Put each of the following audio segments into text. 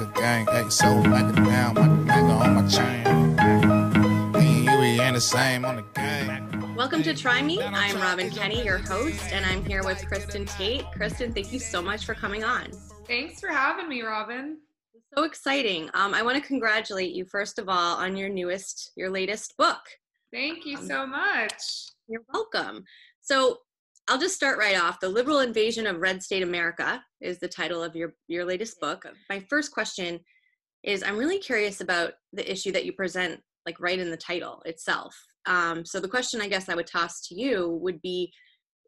a gang. Hey, so like a down, my nigga on my chain. Me and you, we ain't the same on the gang. Welcome to Try Me. I'm Robin Kenny, your host, and I'm here with Kristin Tate. Kristin, thank you so much for coming on. Thanks for having me, Robin. So exciting. Um, I want to congratulate you, first of all, on your newest, your latest book. Thank you so much. You're welcome. So I'll just start right off. The Liberal Invasion of Red State America is the title of your, your latest book. My first question is I'm really curious about the issue that you present, like right in the title itself. Um, so the question I guess I would toss to you would be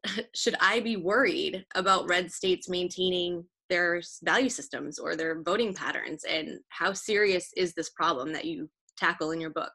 Should I be worried about red states maintaining their value systems or their voting patterns? And how serious is this problem that you tackle in your book?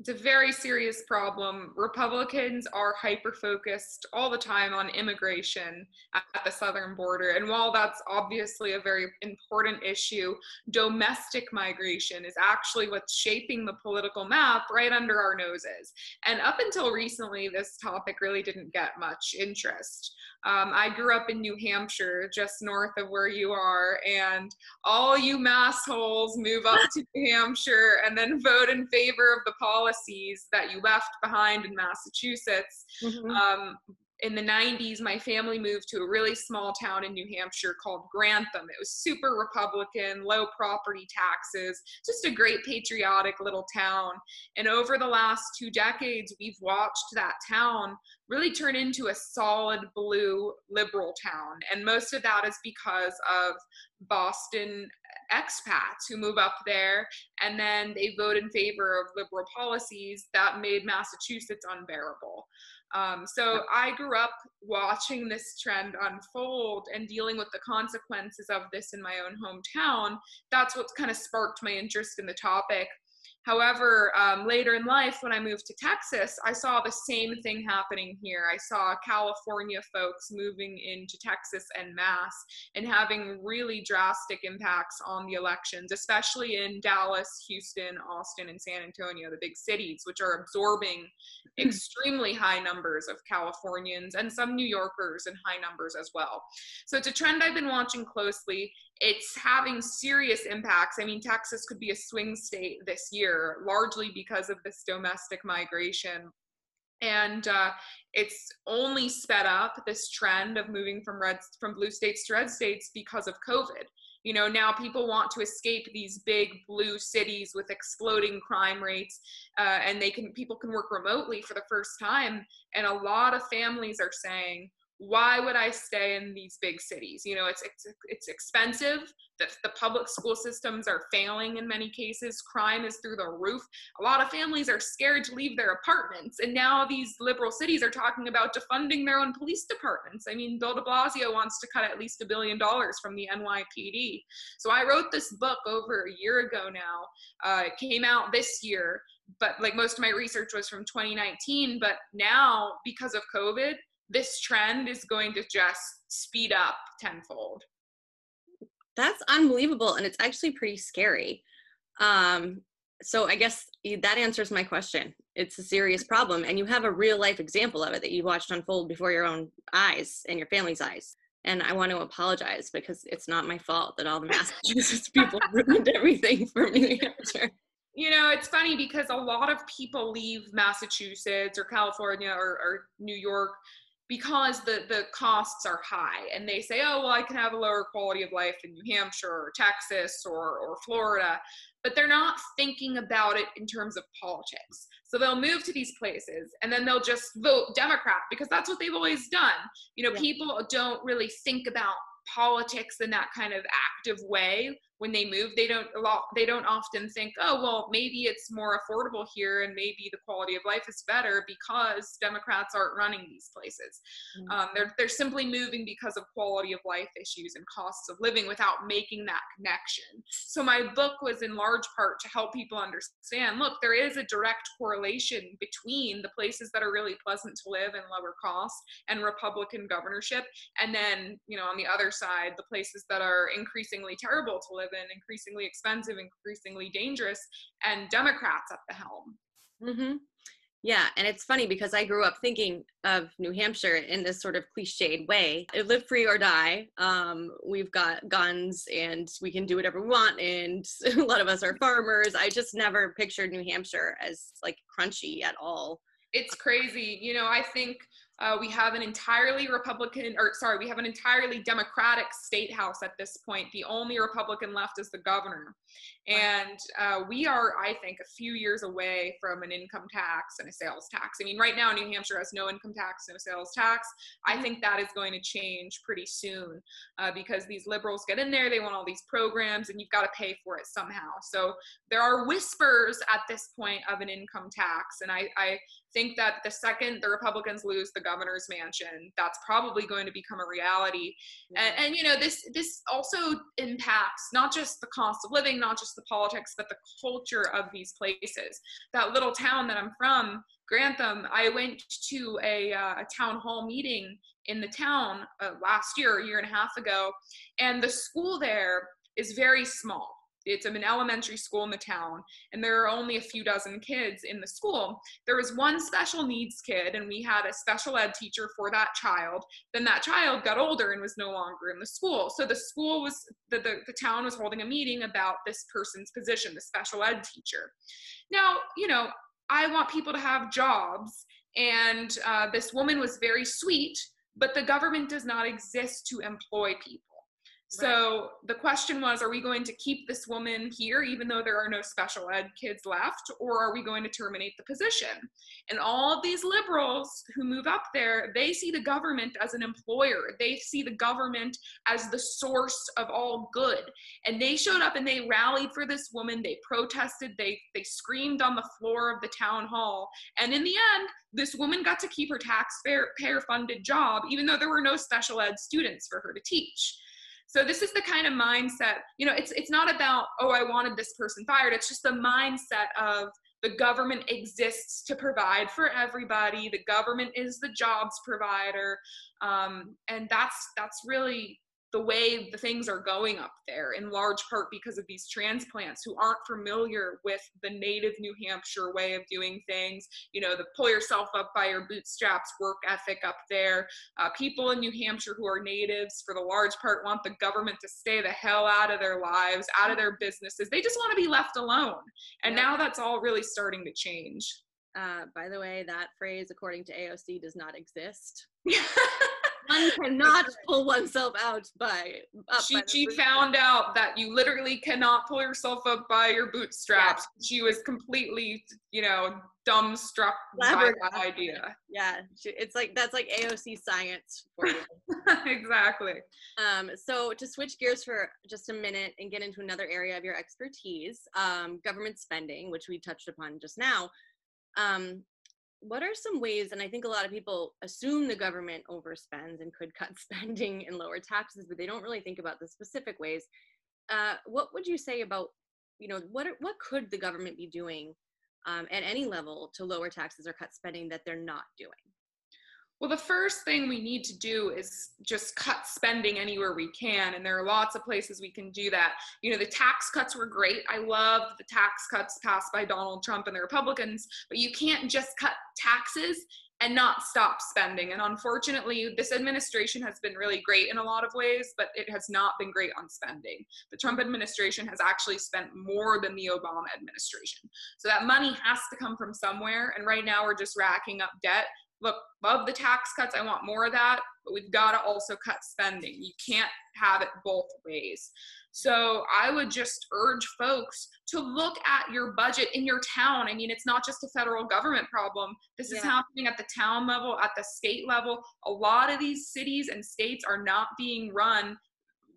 It's a very serious problem. Republicans are hyper focused all the time on immigration at the southern border. And while that's obviously a very important issue, domestic migration is actually what's shaping the political map right under our noses. And up until recently, this topic really didn't get much interest. Um, I grew up in New Hampshire, just north of where you are, and all you massholes move up to New Hampshire and then vote in favor of the policies that you left behind in Massachusetts. Mm-hmm. Um, in the 90s, my family moved to a really small town in New Hampshire called Grantham. It was super Republican, low property taxes, just a great patriotic little town. And over the last two decades, we've watched that town really turn into a solid blue liberal town. And most of that is because of Boston expats who move up there and then they vote in favor of liberal policies that made Massachusetts unbearable. Um, so I grew up watching this trend unfold and dealing with the consequences of this in my own hometown. That's what kind of sparked my interest in the topic. However, um, later in life, when I moved to Texas, I saw the same thing happening here. I saw California folks moving into Texas en masse and having really drastic impacts on the elections, especially in Dallas, Houston, Austin, and San Antonio, the big cities, which are absorbing extremely high numbers of Californians and some New Yorkers in high numbers as well. So it's a trend I've been watching closely it's having serious impacts. I mean, Texas could be a swing state this year, largely because of this domestic migration. And uh, it's only sped up this trend of moving from red from blue states to red states because of COVID. You know, now people want to escape these big blue cities with exploding crime rates, uh, and they can people can work remotely for the first time. And a lot of families are saying, why would I stay in these big cities? You know, it's it's it's expensive. The, the public school systems are failing in many cases. Crime is through the roof. A lot of families are scared to leave their apartments, and now these liberal cities are talking about defunding their own police departments. I mean, Bill De Blasio wants to cut at least a billion dollars from the NYPD. So I wrote this book over a year ago now. Uh, it came out this year but like most of my research was from 2019 but now because of covid this trend is going to just speed up tenfold. That's unbelievable. And it's actually pretty scary. Um, so I guess that answers my question. It's a serious problem. And you have a real life example of it that you watched unfold before your own eyes and your family's eyes. And I want to apologize because it's not my fault that all the Massachusetts people ruined everything for New Hampshire you know it's funny because a lot of people leave massachusetts or california or, or, new york because the the costs are high and they say oh well i can have a lower quality of life in new hampshire or texas or or florida but they're not thinking about it in terms of politics. So they'll move to these places and then they'll just vote democrat because that's what they've always done. You know yeah. people don't really think about politics in that kind of active way when they move they don't a lot they don't often think oh well maybe it's more affordable here and maybe the quality of life is better because democrats aren't running these places mm-hmm. um, they're, they're simply moving because of quality of life issues and costs of living without making that connection so my book was in large part to help people understand look there is a direct correlation between the places that are really pleasant to live and lower cost and republican governorship and then you know on the other side the places that are increasingly terrible to live live in, increasingly expensive, increasingly dangerous, and Democrats at the helm. Mm-hmm. Yeah, and it's funny because I grew up thinking of New Hampshire in this sort of cliched way. It live free or die. Um, we've got guns and we can do whatever we want, and a lot of us are farmers. I just never pictured New Hampshire as like crunchy at all. It's crazy. You know, I think uh, we have an entirely Republican, or sorry, we have an entirely Democratic state house at this point. The only Republican left is the governor. And uh, we are, I think, a few years away from an income tax and a sales tax. I mean, right now, New Hampshire has no income tax, no sales tax. I mm-hmm. think that is going to change pretty soon uh, because these liberals get in there, they want all these programs, and you've got to pay for it somehow. So there are whispers at this point of an income tax. And I, I think that the second the Republicans lose the governor's mansion, that's probably going to become a reality. And, and, you know, this this also impacts not just the cost of living, not just the politics, but the culture of these places. That little town that I'm from, Grantham, I went to a, uh, a town hall meeting in the town uh, last year, a year and a half ago, and the school there is very small it's an elementary school in the town and there are only a few dozen kids in the school. There was one special needs kid and we had a special ed teacher for that child. Then that child got older and was no longer in the school. So the school was the, the, the town was holding a meeting about this person's position the special ed teacher. Now you know i want people to have jobs and uh, this woman was very sweet but the government does not exist to employ people so the question was, are we going to keep this woman here even though there are no special ed kids left, or are we going to terminate the position? And all of these liberals who move up there, they see the government as an employer. They see the government as the source of all good. And they showed up and they rallied for this woman. They protested. They they screamed on the floor of the town hall. And in the end, this woman got to keep her taxpayer funded job, even though there were no special ed students for her to teach. So this is the kind of mindset, you know, it's it's not about, oh, I wanted this person fired. It's just the mindset of the government exists to provide for everybody. The government is the jobs provider. Um, and that's that's really the way the things are going up there in large part because of these transplants who aren't familiar with the native New Hampshire way of doing things. You know, the pull yourself up by your bootstraps work ethic up there. Uh, people in New Hampshire who are natives, for the large part, want the government to stay the hell out of their lives, out of their businesses. They just want to be left alone. And now that's all really starting to change. Uh, by the way, that phrase, according to AOC, does not exist. one cannot pull oneself out by. she by she found out that you literally cannot pull yourself up by your bootstraps. Yeah. She was completely, you know, dumbstruck by that idea. Yeah, it's like that's like AOC science for you. exactly. Um, so to switch gears for just a minute and get into another area of your expertise, um, government spending, which we touched upon just now. Um, what are some ways and i think a lot of people assume the government overspends and could cut spending and lower taxes but they don't really think about the specific ways uh, what would you say about you know what what could the government be doing um, at any level to lower taxes or cut spending that they're not doing well, the first thing we need to do is just cut spending anywhere we can. And there are lots of places we can do that. You know, the tax cuts were great. I loved the tax cuts passed by Donald Trump and the Republicans, but you can't just cut taxes and not stop spending. And unfortunately, this administration has been really great in a lot of ways, but it has not been great on spending. The Trump administration has actually spent more than the Obama administration. So that money has to come from somewhere. And right now, we're just racking up debt look, love the tax cuts. I want more of that, but we've got to also cut spending. You can't have it both ways. So I would just urge folks to look at your budget in your town. I mean, it's not just a federal government problem. This yeah. is happening at the town level, at the state level. A lot of these cities and states are not being run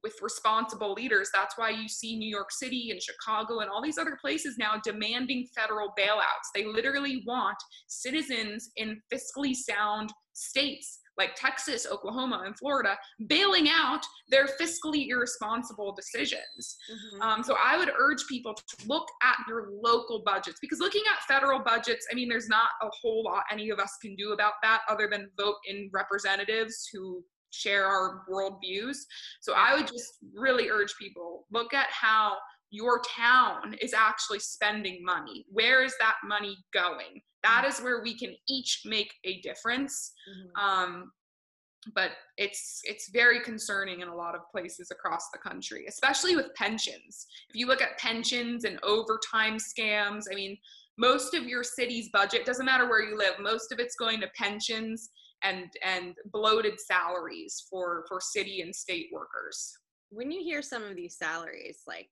with responsible leaders. That's why you see New York City and Chicago and all these other places now demanding federal bailouts. They literally want citizens in fiscally sound states like Texas, Oklahoma, and Florida bailing out their fiscally irresponsible decisions. Mm-hmm. Um, so I would urge people to look at your local budgets because looking at federal budgets, I mean, there's not a whole lot any of us can do about that other than vote in representatives who share our worldviews. So I would just really urge people look at how your town is actually spending money. Where is that money going? That is where we can each make a difference. Mhm. Um, but it's it's very concerning in a lot of places across the country, especially with pensions. If you look at pensions and overtime scams, I mean, most of your city's budget doesn't matter where you live. Most of it's going to pensions and and bloated salaries for for city and state workers. When you hear some of these salaries, like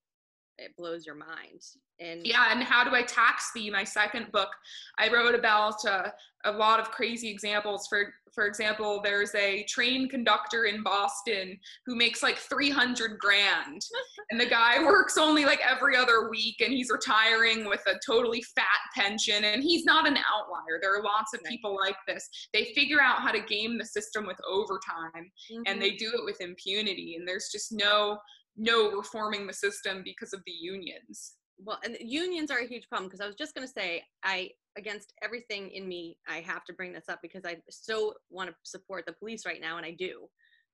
it blows your mind. And Yeah, and how do I tax thee? My second book, I wrote about uh, a lot of crazy examples. For for example, there's a train conductor in Boston who makes like 300 grand, and the guy works only like every other week, and he's retiring with a totally fat pension, and he's not an outlier. There are lots of people like this. They figure out how to game the system with overtime, Mhm. and they do it with impunity, and there's just no no reforming the system because of the unions. Well and unions are a huge problem because i was just going to say i against everything in me i have to bring this up because i so want to support the police right now and i do.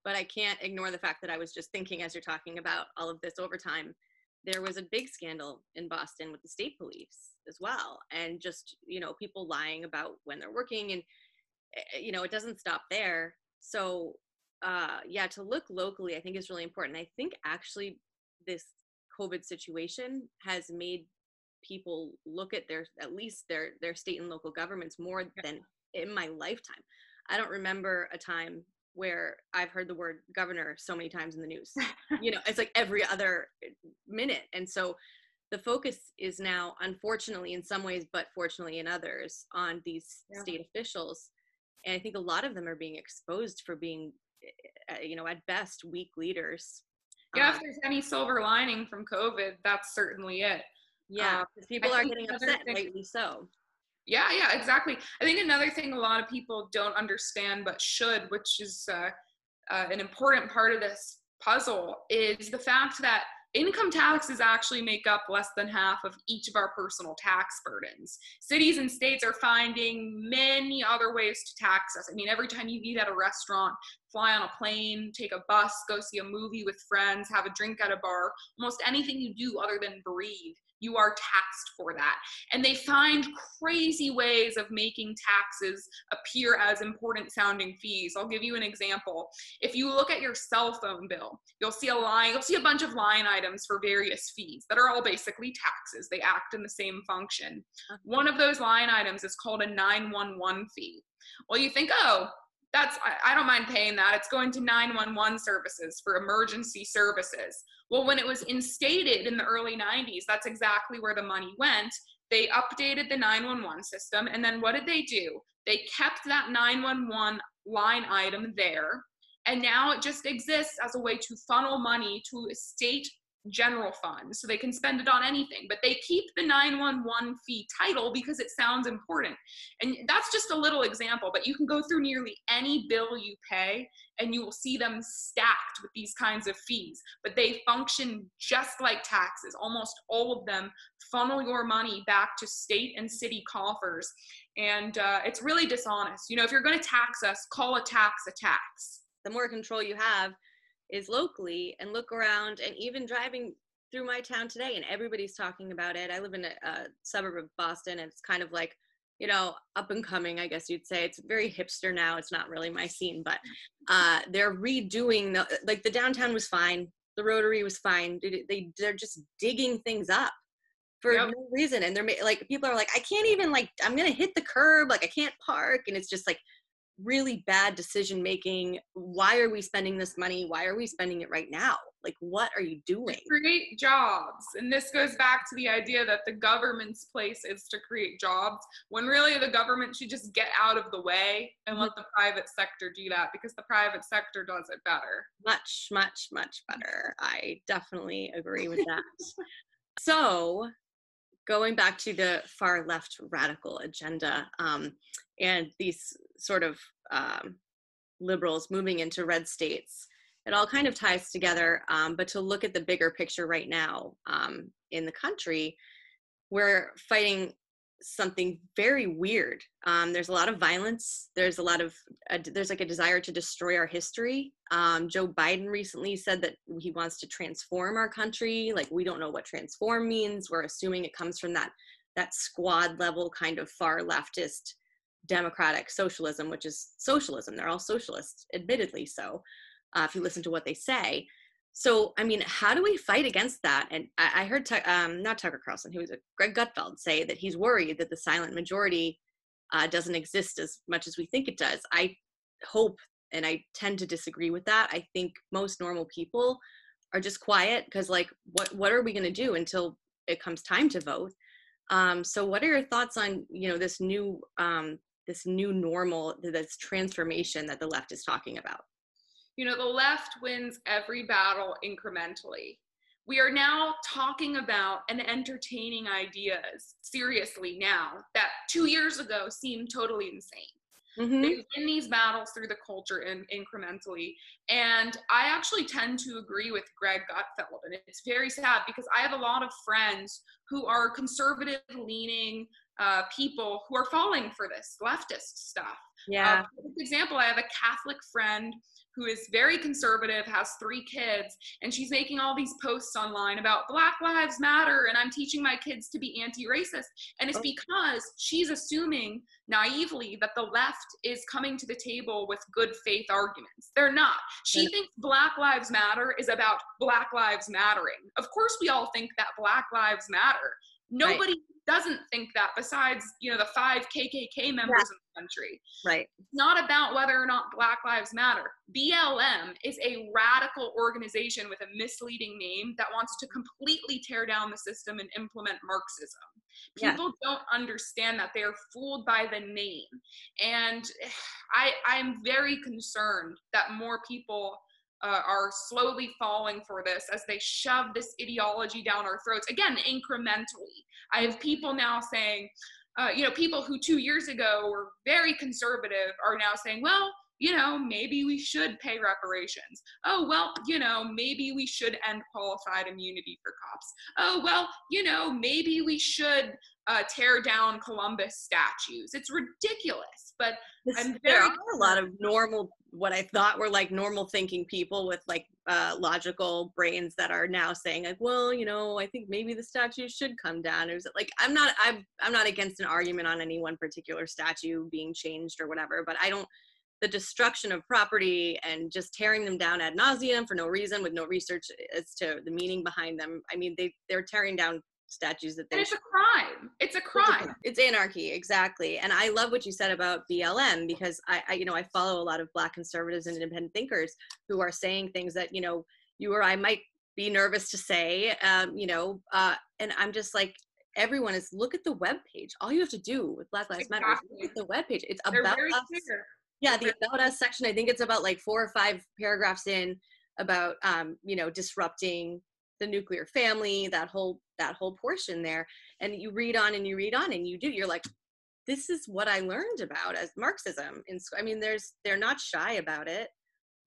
But i can't ignore the fact that i was just thinking as you're talking about all of this overtime there was a big scandal in boston with the state police as well and just you know people lying about when they're working and eh, you know it doesn't stop there. So uh yeah to look locally i think is really important. I think actually this covid situation has made people look at their at least their their state and local governments more than in my lifetime. I don't remember a time where i've heard the word governor so many times in the news. You know it's like every other eh, minute. And so the focus is now unfortunately in some ways but fortunately in others on these Yeah. state officials. And i think a lot of them are being exposed for being uh, you know at best weak leaders Yeah, Um, if there's any silver lining from COVID, that's certainly it. yeah um, people I are getting upset thing- rightly so Yeah, yeah, exactly. I think another thing a lot of people don't understand but should, which is uh, uh, an important part of this puzzle, is the fact that income taxes actually make up less than half of each of our personal tax burdens. Cities and states are finding many other ways to tax us. I mean, every time you eat at a restaurant, fly on a plane, take a bus, go see a movie with friends, have a drink at a bar, almost anything you do other than breathe, you are taxed for that. And they find crazy ways of making taxes appear as important sounding fees. I'll give you an example. If you look at your cell phone bill, you'll see a line, you'll see a bunch of line items for various fees that are all basically taxes. They act in the same function. Uh-huh. One of those line items is called a 911 fee. Well, you think, oh, that's I, I don't mind paying that. It's going to 911 services for emergency services. Well, when it was instated in the early 90s, that's exactly where the money went. They updated the 911 system, and then what did they do? They kept that 911 line item there, and now it just exists as a way to funnel money to state general fund so they can spend it on anything. But they keep the 911 fee title because it sounds important. And that's just a little example, but you can go through nearly any bill you pay and you will see them stacked with these kinds of fees. But they function just like taxes. Almost all of them funnel your money back to state and city coffers. And uh, it's really dishonest. You know, if you're going to tax us, call a tax a tax. the more control you have is locally and look around and even driving through my town today and everybody's talking about it. I live in a, a suburb of boston and it's kind of like you know up and coming i guess you'd say. It's very hipster now. It's not really my scene but uh they're redoing the like the downtown was fine. The rotary was fine. They, they they're just digging things up for Yep. no reason. And they're like people are like i can't even like i'm gonna hit the curb. Like i can't park. And it's just like really bad decision making why are we spending this money? Why are we spending it right now? Like what are you doing? create jobs. And this goes back to the idea that the government's place is to create jobs, when really the government should just get out of the way and let mm-hmm. the private sector do that because the private sector does it better. much much much better. I definitely agree with that. So going back to the far left radical agenda um, and these sort of um, liberals moving into red states it all kind of ties together um, but to look at the bigger picture right now um, in the country we're fighting something very weird. Um, there's a lot of violence. There's a lot of there's like a desire to destroy our history. Um, Joe Biden recently said that he wants to transform our country. Like we don't know what transform means. We're assuming it comes from that that squad level kind of far leftist democratic socialism, which is socialism. They're all socialists, admittedly so. Uh, if you listen to what they say, so, I mean, how do we fight against that? And I, I heard, um, not Tucker Carlson, who was a Greg Gutfeld say that he's worried that the silent majority uh, doesn't exist as much as we think it does. I hope, and I tend to disagree with that. I think most normal people are just quiet because, like, what what are we going to do until it comes time to vote? Um, so, what are your thoughts on you know this new um, this new normal, this transformation that the left is talking about? You know, the left wins every battle incrementally. We are now talking about and entertaining ideas seriously now that two years ago seemed totally insane. Mm-hmm. They win these battles through the culture in, incrementally. And I actually tend to agree with Greg Gutfeld. And it's very sad because I have a lot of friends who are conservative leaning uh, people who are falling for this leftist stuff. Yeah. Uh, for example, I have a Catholic friend who is very conservative, has three kids, and she's making all these posts online about Black Lives Matter and I'm teaching my kids to be anti racist. And it's oh. because she's assuming naively that the left is coming to the table with good faith arguments. They're not. She thinks Black Lives Matter is about Black Lives Mattering. Of course, we all think that Black Lives Matter. Nobody right doesn't think that besides you know the five kkk members yeah. in the country. Right. It's not about whether or not black lives matter. Blm is a radical organization with a misleading name that wants to completely tear down the system and implement marxism. People yeah. don't understand that they are fooled by the name. And i i'm very concerned that more people uh, are slowly falling for this as they shove this ideology down our throats again incrementally. I have people now saying uh, you know people who two years ago were very conservative are now saying well you know maybe we should pay reparations. Oh well you know maybe we should end qualified immunity for cops. Oh well you know maybe we should uh, tear down Columbus statues. It's ridiculous, but I'm there are a lot of normal, what I thought were like normal thinking people with like uh, logical brains that are now saying like, well, you know, I think maybe the statue should come down. It was like I'm not, I'm, I'm not against an argument on any one particular statue being changed or whatever, but I don't. The destruction of property and just tearing them down ad nauseum for no reason, with no research as to the meaning behind them. I mean, they they're tearing down statues that they. And it's a crime. It's a crime. It's, anarchy, exactly. And I love what you said about BLM because I, I, you know, I follow a lot of Black conservatives and independent thinkers who are saying things that you know you or I might be nervous to say, um, you know, uh, and I'm just like. Everyone is look at the web page. All you have to do with Black Lives exactly. Matter is look at the web page. It's They're about us. Clear. Yeah, the about us section. I think it's about like four or five paragraphs in about um, you know disrupting the nuclear family that whole that whole portion there and you read on and you read on and you do you're like this is what i learned about as marxism. In i mean there's they're not shy about it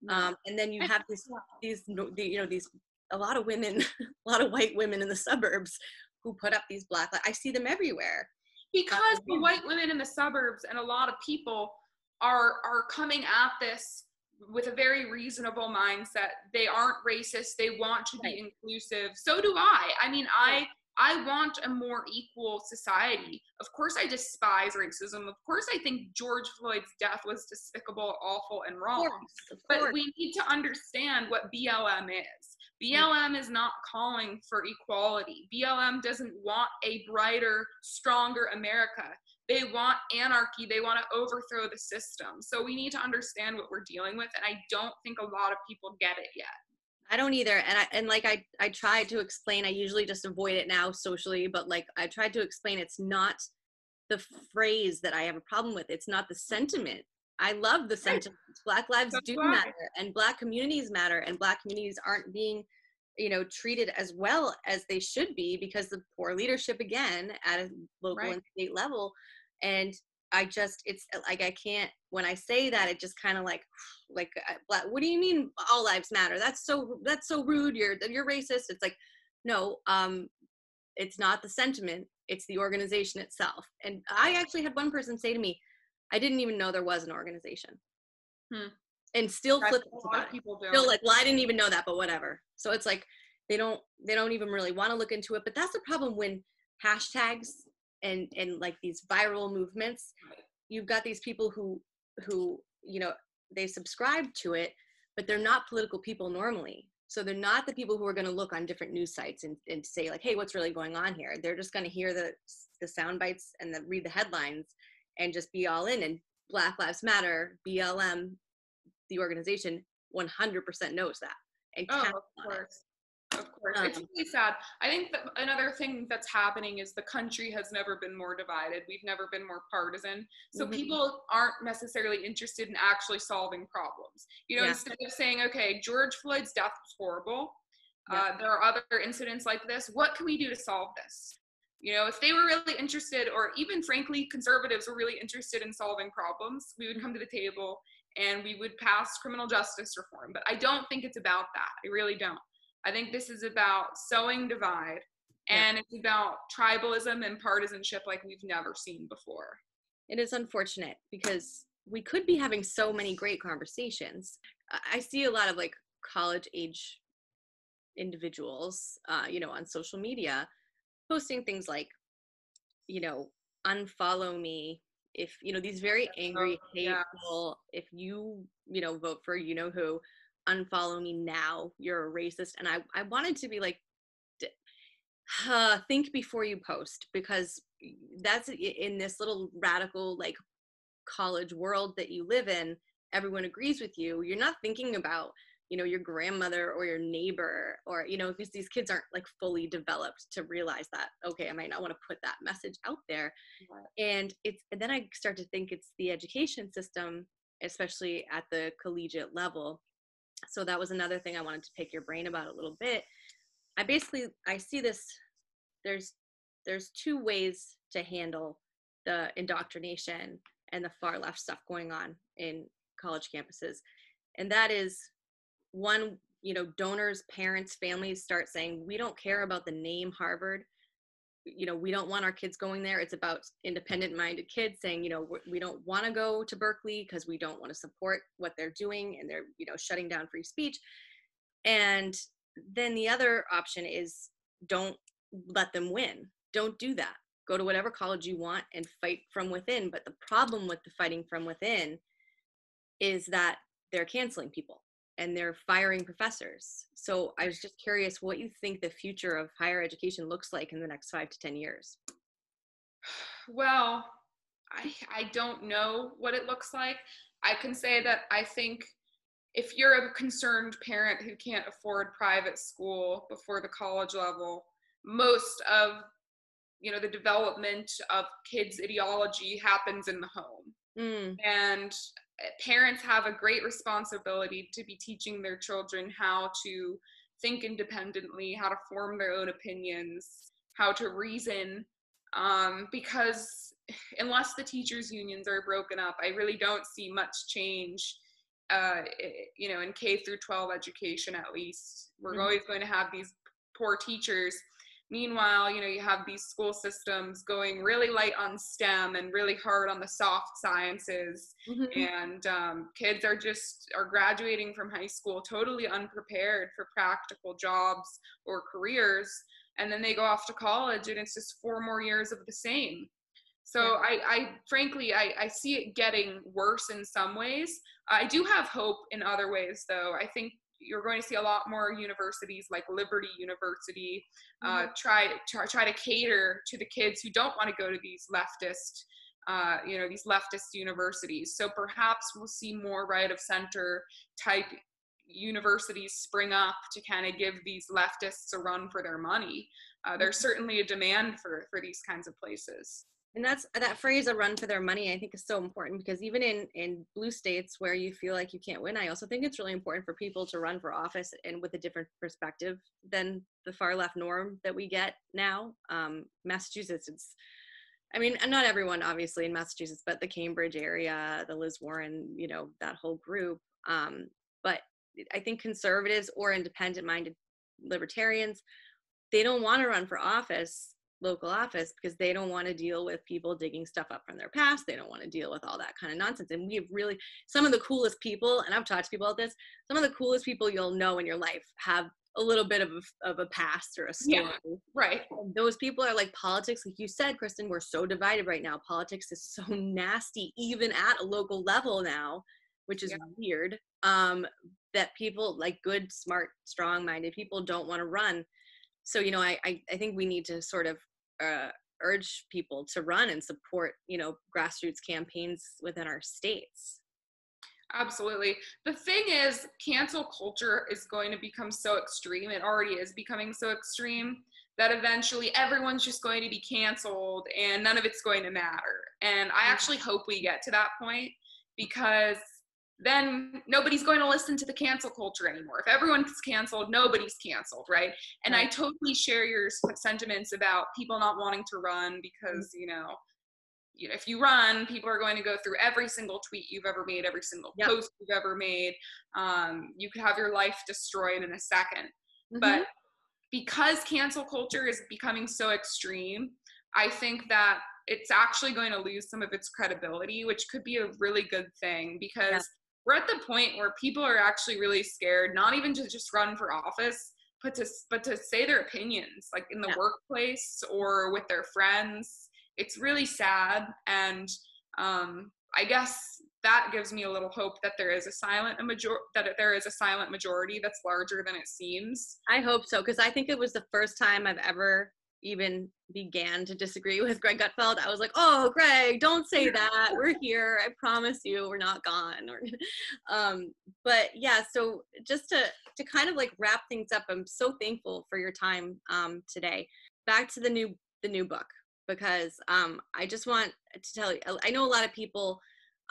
um, and then you have these these you know these a lot of women a lot of white women in the suburbs who put up these black i see them everywhere. Because the white women in the suburbs and a lot of people are are coming at this with a very reasonable mindset. They aren't racist. They want to be inclusive. So do I. I mean, I I want a more equal society. Of course, I despise racism. Of course, I think George Floyd's death was despicable, awful, and wrong. Of course, of but we need to understand what BLM is. BLM is not calling for equality. BLM doesn't want a brighter, stronger America. They want anarchy. They want to overthrow the system. So we need to understand what we're dealing with. And I don't think a lot of people get it yet. I don't either. And I and like I I tried to explain, I usually just avoid it now socially, but like I tried to explain it's not the phrase that I have a problem with. It's not the sentiment. I love the sentiment. Black lives That's do right. matter and black communities matter and black communities aren't being you know treated as well as they should be because of poor leadership again at a local right. and state level and i just it's uh, like i can't when i say that it just kind of like like uh, what do you mean all lives matter? That's so that's so rude you're you're racist. It's like no um it's not the sentiment it's the organization itself. And i actually had one person say to me i didn't even know there was an organization. Hmm. and still flip a lot of people still like well i didn't even know that but whatever. So it's like they don't they don't even really want to look into it but that's the problem when hashtags and and like these viral movements you've got these people who who you know they subscribe to it but they're not political people normally. So they're not the people who are going to look on different news sites and, and say like hey what's really going on here? They're just going to hear the the sound bites and the, read the headlines and just be all in and black lives matter blm the organization 100% knows that and Oh, of course. Of course. it's Um, really sad. I think that another thing that's happening is the country has never been more divided. We've never been more partisan. So Mhm. people aren't necessarily interested in actually solving problems. You know, Yeah. instead of saying, okay, George Floyd's death was horrible, Yeah. uh, there are other incidents like this. What can we do to solve this? You know, if they were really interested, or even frankly, conservatives were really interested in solving problems, we would come to the table and we would pass criminal justice reform. But I don't think it's about that. I really don't. I think this is about sowing divide Yeah. and it's about tribalism and partisanship like we've never seen before. it is unfortunate because we could be having so many great conversations. I see a lot of like college age individuals, uh, you know, on social media posting things like, you know, unfollow me if, you know, these very angry, yeah. hateful, if you, you know, vote for you know who, unfollow me now, you're a racist. And I, I wanted to be like, d- uh, think before you post because that's in this little radical like college world that you live in everyone agrees with you you're not thinking about you know your grandmother or your neighbor or you know because these kids aren't like fully developed to realize that okay i might not want to put that message out there and it's and then i start to think it's the education system especially at the collegiate level so that was another thing i wanted to pick your brain about a little bit. I basically i see this there's there's two ways to handle the indoctrination and the far left stuff going on in college campuses. And that is one you know donors parents families start saying we don't care about the name harvard you know we don't want our kids going there. It's about independent minded kids saying you know we're- don't want to go to berkeley because we don't want to support what they're doing and they're you know shutting down free speech. And then the other option is don't let them win. Don't do that. Go to whatever college you want and fight from within. But the problem with the fighting from within is that they're canceling people and they're firing professors so i was just curious what you think the future of higher education looks like in the next five to ten years Well, I I don't know what it looks like. I can say that I think if you're a concerned parent who can't afford private school before the college level, most of you know the development of kids' ideology happens in the home. mm, and parents have a great responsibility to be teaching their children how to think independently how to form their own opinions how to reason um, because unless the teachers unions are broken up i really don't see much change uh, you know in k through 12 education at least we're Mhm. always going to have these poor teachers meanwhile you know you have these school systems going really light on stem and really hard on the soft sciences. Mhm. and um, kids are just are graduating from high school totally unprepared for practical jobs or careers. And then they go off to college and it's just four more years of the same. So. I, I frankly I, I see it getting worse in some ways. I do have hope in other ways though. I think you're going to see a lot more universities like liberty university uh, try, try try to cater to the kids who don't want to go to these leftist uh, you know these leftist universities. So perhaps we'll see more right of center type universities spring up to kind of give these leftists a run for their money. Uh, there's certainly a demand for for these kinds of places and that's that phrase a run for their money i think is so important because even in in blue states where you feel like you can't win i also think it's really important for people to run for office and with a different perspective than the far left norm that we get now. Um, massachusetts it's i mean not everyone obviously in massachusetts but the cambridge area the liz warren you know that whole group um, but i think conservatives or independent minded libertarians they don't want to run for office local office because they don't want to deal with people digging stuff up from their past. They don't want to deal with all that kind of nonsense. And we have really some of the coolest people, and I've talked to people about this, some of the coolest people you'll know in your life have a little bit of a, of a past or a story. Yeah, right. And those people are like politics, like you said, Kristin, we're so divided right now. Politics is so nasty, even at a local level now, which is yeah. weird. Um, that people like good, smart, strong minded people don't want to run so you know I, I, I think we need to sort of uh, urge people to run and support you know grassroots campaigns within our states. Absolutely. The thing is cancel culture is going to become so extreme. It already is becoming so extreme that eventually everyone's just going to be canceled and none of it's going to matter. And i actually hope we get to that point because then nobody's going to listen to the cancel culture anymore. If everyone's canceled, nobody's canceled, right? And right. I totally share your sentiments about people not wanting to run because, you know, if you run, people are going to go through every single tweet you've ever made, every single yep. post you've ever made. Um, you could have your life destroyed in a 2nd mm-hmm. But because cancel culture is becoming so extreme, I think that it's actually going to lose some of its credibility, which could be a really good thing because we're at the point where people are actually really scared, not even to just run for office, but to but to say their opinions, like in the yeah. workplace or with their friends. It's really sad, and um, I guess that gives me a little hope that there is a silent a major that there is a silent majority that's larger than it seems. I hope so because I think it was the first time I've ever even began to disagree with Greg Gutfeld, I was like, "Oh, Greg, don't say that. We're here. I promise you, we're not gone." um, but yeah, so just to to kind of like wrap things up, I'm so thankful for your time um, today. Back to the new the new book because um, I just want to tell you, I know a lot of people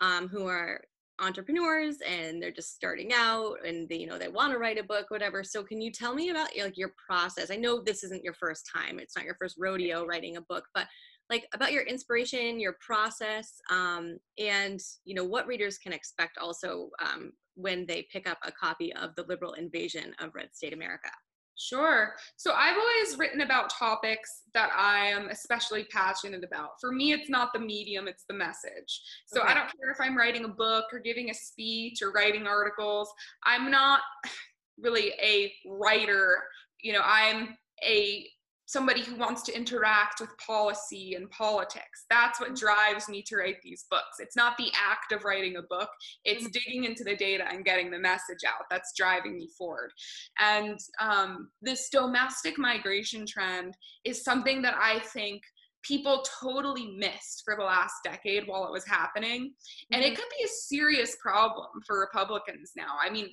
um, who are entrepreneurs and they're just starting out and they, you know they want to write a book whatever. So can you tell me about like your process? I know this isn't your first time it's not your first rodeo writing a book but like about your inspiration your process um, and you know what readers can expect also um, when they pick up a copy of the liberal invasion of red state america Sure. So I've always written about topics that I am especially passionate about. For me, it's not the medium, it's the message. So okay. I don't care if I'm writing a book or giving a speech or writing articles. I'm not really a writer. You know, I'm a somebody who wants to interact with policy and politics. That's what drives me to write these books. It's not the act of writing a book, it's mm-hmm. digging into the data and getting the message out that's driving me forward. And um, this domestic migration trend is something that I think people totally missed for the last decade while it was happening. And it mm-hmm. could be a serious problem for Republicans now. I mean,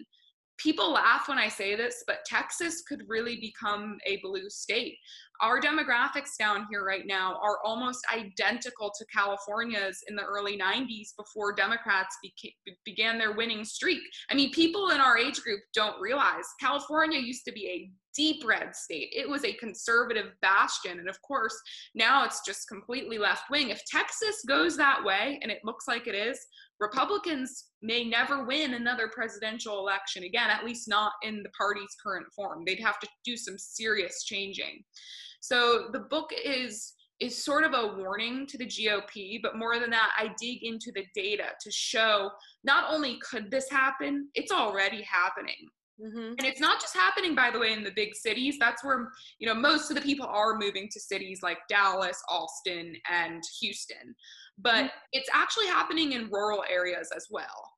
people laugh when I say this, but Texas could really become a blue state. Our demographics down here right now are almost identical to California's in the early 90s before Democrats began their winning streak. I mean, people in our age group don't realize California used to be a deep red state. It was a conservative bastion. And of course, now it's just completely left wing. If Texas goes that way, and it looks like it is, Republicans may never win another presidential election again, at least not in the party's current form. They'd have to do some serious changing. So the book is is sort of a warning to the GOP, but more than that, I dig into the data to show not only could this happen, it's already happening. Mm-hmm. And it's not just happening, by the way, in the big cities. That's where you know most of the people are moving to cities like Dallas, Austin, and Houston but mm-hmm. it's actually happening in rural areas as well.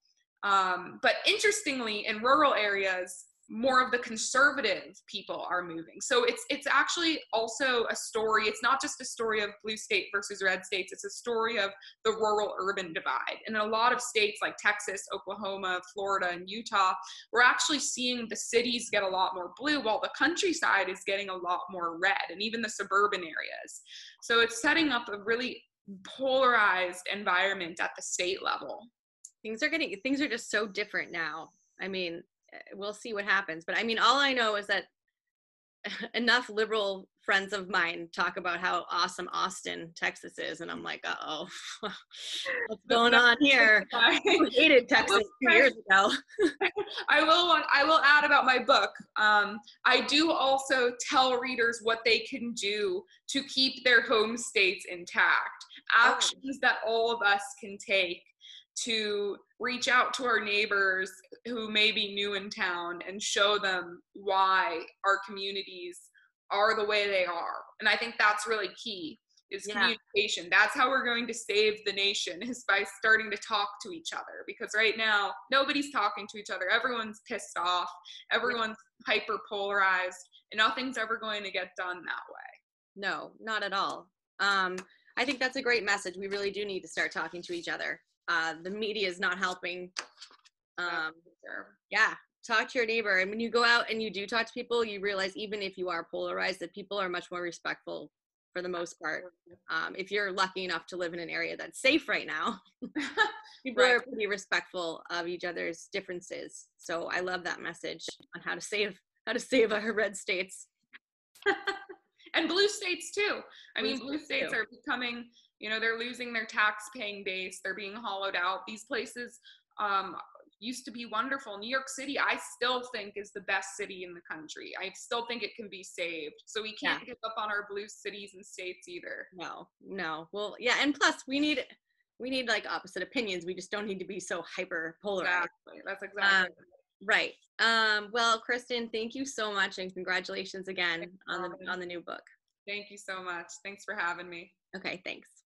Um, but interestingly, in rural areas, more of the conservative people are moving. So it's it's actually also a story. It's not just a story of blue state versus red states. It's a story of the rural urban divide. And in a lot of states like Texas, Oklahoma, Florida, and Utah, we're actually seeing the cities get a lot more blue while the countryside is getting a lot more red and even the suburban areas. So it's setting up a really polarized environment at the state level. Things are getting things are just so different now. I mean, we'll see what happens, but I mean, all I know is that enough liberal friends of mine talk about how awesome Austin, Texas is, and I'm like, uh oh, what's going on here? I hated Texas two years ago. I will want, I will add about my book. Um, I do also tell readers what they can do to keep their home states intact. Oh. Actions oh. that all of us can take to reach out to our neighbors who may be new in town and show them why our communities are the way they are. And I think that's really key is yeah. communication. That's how we're going to save the nation is by starting to talk to each other because right now nobody's talking to each other. Everyone's pissed off. Everyone's hyper polarized and nothing's ever going to get done that way. No, not at all. Um, I think that's a great message. We really do need to start talking to each other uh, the media is not helping. Um, yeah, talk to your neighbor. And when you go out and you do talk to people, you realize even if you are polarized, that people are much more respectful for the most part. Um, if you're lucky enough to live in an area that's safe right now, people right. are pretty respectful of each other's differences. So I love that message on how to save how to save our red states. and blue states too. I blue mean, blue states too. are becoming you know they're losing their tax paying base they're being hollowed out. These places um, used to be wonderful. New york city i still think is the best city in the country. I still think it can be saved. So we can't yeah. give up on our blue cities and states either. No no. Well yeah and plus we need we need like opposite opinions. We just don't need to be so hyper polarized exactly. that's exactly um, right. Um, well Kristin thank you so much and congratulations again on the on the new book. Thank you so much. Thanks for having me. Okay thanks